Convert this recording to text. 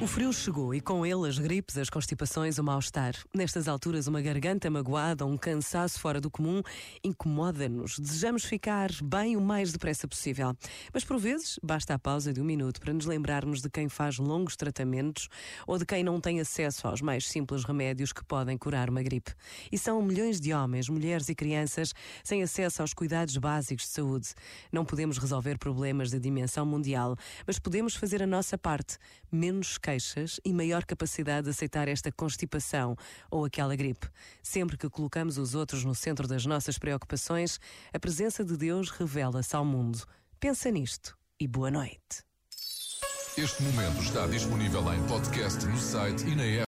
O frio chegou e com ele as gripes, as constipações, o mal-estar. Nestas alturas, uma garganta magoada, um cansaço fora do comum incomoda-nos. Desejamos ficar bem o mais depressa possível. Mas por vezes basta a pausa de um minuto para nos lembrarmos de quem faz longos tratamentos ou de quem não tem acesso aos mais simples remédios que podem curar uma gripe. E são milhões de homens, mulheres e crianças sem acesso aos cuidados básicos de saúde. Não podemos resolver problemas de dimensão mundial, mas podemos fazer a nossa parte, menos queixas e maior capacidade de aceitar esta constipação ou aquela gripe. Sempre que colocamos os outros no centro das nossas preocupações, a presença de Deus revela-se ao mundo. Pensa nisto e boa noite. Este momento está disponível em podcast no site e na app.